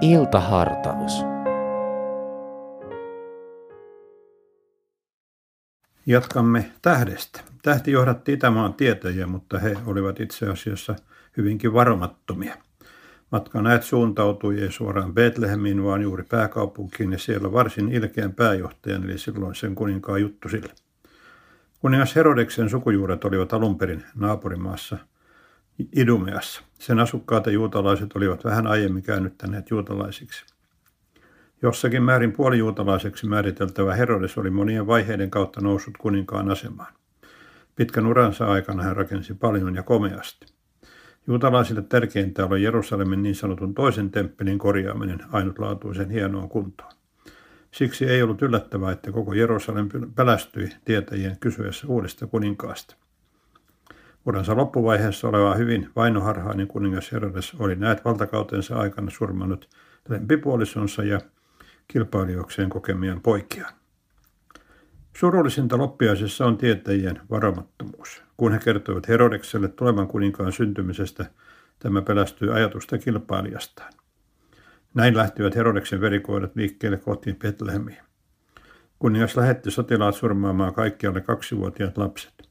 Iltahartaus. Jatkamme tähdestä. Tähti johdatti Itämaan tietäjiä, mutta he olivat itse asiassa hyvinkin varomattomia. Matkan näet suuntautui ei suoraan Betlehemiin, vaan juuri pääkaupunkiin ja siellä varsin ilkeän pääjohtajan, eli silloin sen kuninkaan juttusille. Kuningas Herodeksen sukujuuret olivat alun perin naapurimaassa Idumeassa. Sen asukkaat ja juutalaiset olivat vähän aiemmin käännyttäneet juutalaisiksi. Jossakin määrin puolijuutalaiseksi määriteltävä Herodes oli monien vaiheiden kautta noussut kuninkaan asemaan. Pitkän uransa aikana hän rakensi paljon ja komeasti. Juutalaisille tärkeintä oli Jerusalemin niin sanotun toisen temppelin korjaaminen ainutlaatuisen hienoon kuntoon. Siksi ei ollut yllättävää, että koko Jerusalem pelästyi tietäjien kysyessä uudesta kuninkaasta. Uransa loppuvaiheessa oleva hyvin vainoharhainen kuningas Herodes oli näet valtakautensa aikana surmannut lempipuolisonsa ja kilpailijokseen kokemiaan poikiaan. Surullisinta loppiaisessa on tietäjien varomattomuus. Kun he kertoivat Herodekselle tulevan kuninkaan syntymisestä, tämä pelästyi ajatusta kilpailijastaan. Näin lähtivät Herodeksen verikoidat liikkeelle kohti Betlehemiä. Kuningas lähetti sotilaat surmaamaan kaikki alle kaksivuotiaat lapset.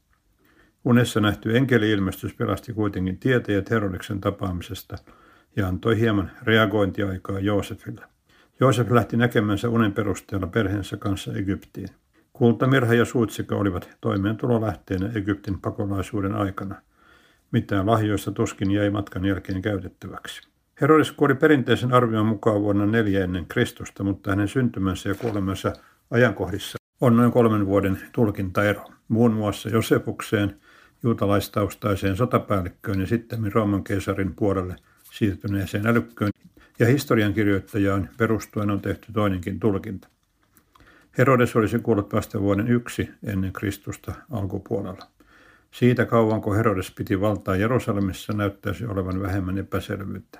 Unessa nähty enkeli-ilmestys pelasti kuitenkin tietäjät Herodeksen tapaamisesta ja antoi hieman reagointiaikaa Joosefille. Joosef lähti näkemänsä unen perusteella perheensä kanssa Egyptiin. Kulta, mirha ja suutsikka olivat toimeentulolähteenä Egyptin pakolaisuuden aikana. Mitään lahjoista tuskin jäi matkan jälkeen käytettäväksi. Herodes kuoli perinteisen arvion mukaan vuonna neljä ennen Kristusta, mutta hänen syntymänsä ja kuolemansa ajankohdissa on noin kolmen vuoden tulkintaero. Muun muassa Josefukseen, juutalaistaustaiseen sotapäällikköön ja sitten Rooman keisarin puolelle siirtyneeseen älykköön ja historiankirjoittajaan perustuen on tehty toinenkin tulkinta. Herodes olisi kuollut vasta vuoden yksi ennen Kristusta alkupuolella. Siitä kauanko Herodes piti valtaa Jerusalemissa näyttäisi olevan vähemmän epäselvyyttä.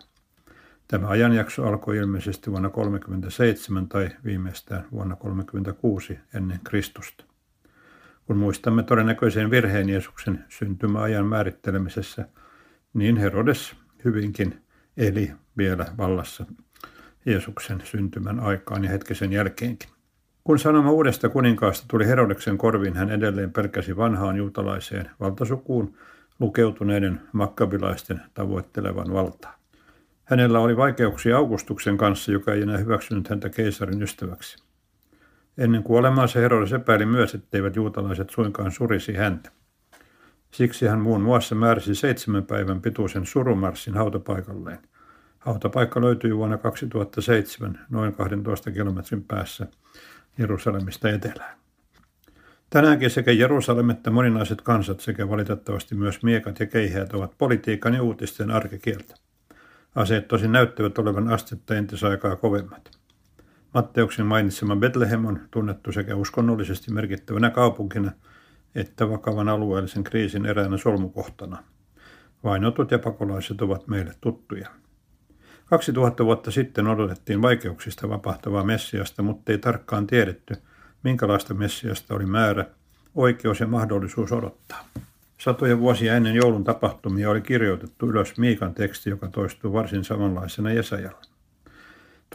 Tämä ajanjakso alkoi ilmeisesti vuonna 37 tai viimeistään vuonna 36 ennen Kristusta. Kun muistamme todennäköisen virheen Jeesuksen syntymäajan määrittelemisessä, niin Herodes hyvinkin eli vielä vallassa Jeesuksen syntymän aikaan ja hetkisen jälkeenkin. Kun sanoma uudesta kuninkaasta tuli Herodeksen korviin, hän edelleen pelkäsi vanhaan juutalaiseen valtasukuun lukeutuneiden makkabilaisten tavoittelevan valtaa. Hänellä oli vaikeuksia Augustuksen kanssa, joka ei enää hyväksynyt häntä keisarin ystäväksi. Ennen kuolemaansa Herodes epäili myös, etteivät juutalaiset suinkaan surisi häntä. Siksi hän muun muassa määräsi seitsemän päivän pituisen surumarssin hautapaikalleen. Hautapaikka löytyi vuonna 2007 noin 12 kilometrin päässä Jerusalemista etelään. Tänäänkin sekä Jerusalem että moninaiset kansat sekä valitettavasti myös miekat ja keihäät ovat politiikan ja uutisten arkikieltä. Aseet tosin näyttävät olevan astetta entisaikaa kovemmat. Matteuksen mainitsema Bethlehem on tunnettu sekä uskonnollisesti merkittävänä kaupunkina että vakavan alueellisen kriisin eräänä solmukohtana. Vainotut ja pakolaiset ovat meille tuttuja. 2000 vuotta sitten odotettiin vaikeuksista vapahtavaa Messiasta, mutta ei tarkkaan tiedetty, minkälaista Messiasta oli määrä, oikeus ja mahdollisuus odottaa. Satoja vuosia ennen joulun tapahtumia oli kirjoitettu ylös Miikan teksti, joka toistuu varsin samanlaisena Jesajalla.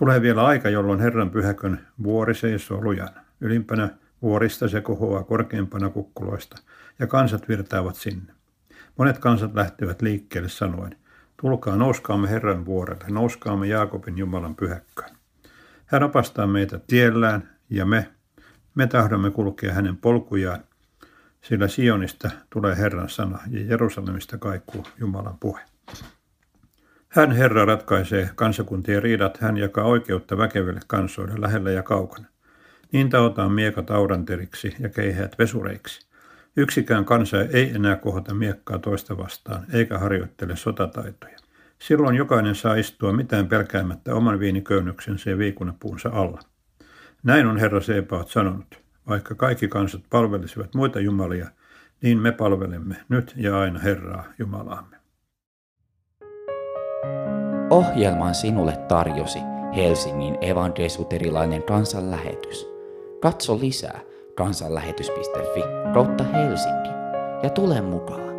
Tulee vielä aika, jolloin Herran pyhäkön vuori seisoo lujana. Ylimpänä vuorista se kohoaa korkeimpana kukkuloista, ja kansat virtaavat sinne. Monet kansat lähtevät liikkeelle sanoen, tulkaa nouskaamme Herran vuorelle, nouskaamme Jaakobin Jumalan pyhäkköön. Hän opastaa meitä tiellään, ja me, me tahdomme kulkea hänen polkujaan, sillä Sionista tulee Herran sana ja Jerusalemista kaikuu Jumalan puhe. Hän Herra ratkaisee kansakuntien riidat, hän jakaa oikeutta väkeville kansoille lähellä ja kaukana. Niin taotaan miekat auranteriksi ja keihäät vesureiksi. Yksikään kansa ei enää kohota miekkaa toista vastaan, eikä harjoittele sotataitoja. Silloin jokainen saa istua mitään pelkäämättä oman viiniköynnöksensä ja viikunapuunsa alla. Näin on Herra Sebaot sanonut. Vaikka kaikki kansat palvelisivat muita jumalia, niin me palvelemme nyt ja aina Herraa Jumalaamme. Ohjelman sinulle tarjosi Helsingin evankelisuterilainen kansanlähetys. Katso lisää kansanlähetys.fi kautta Helsinki ja tule mukaan.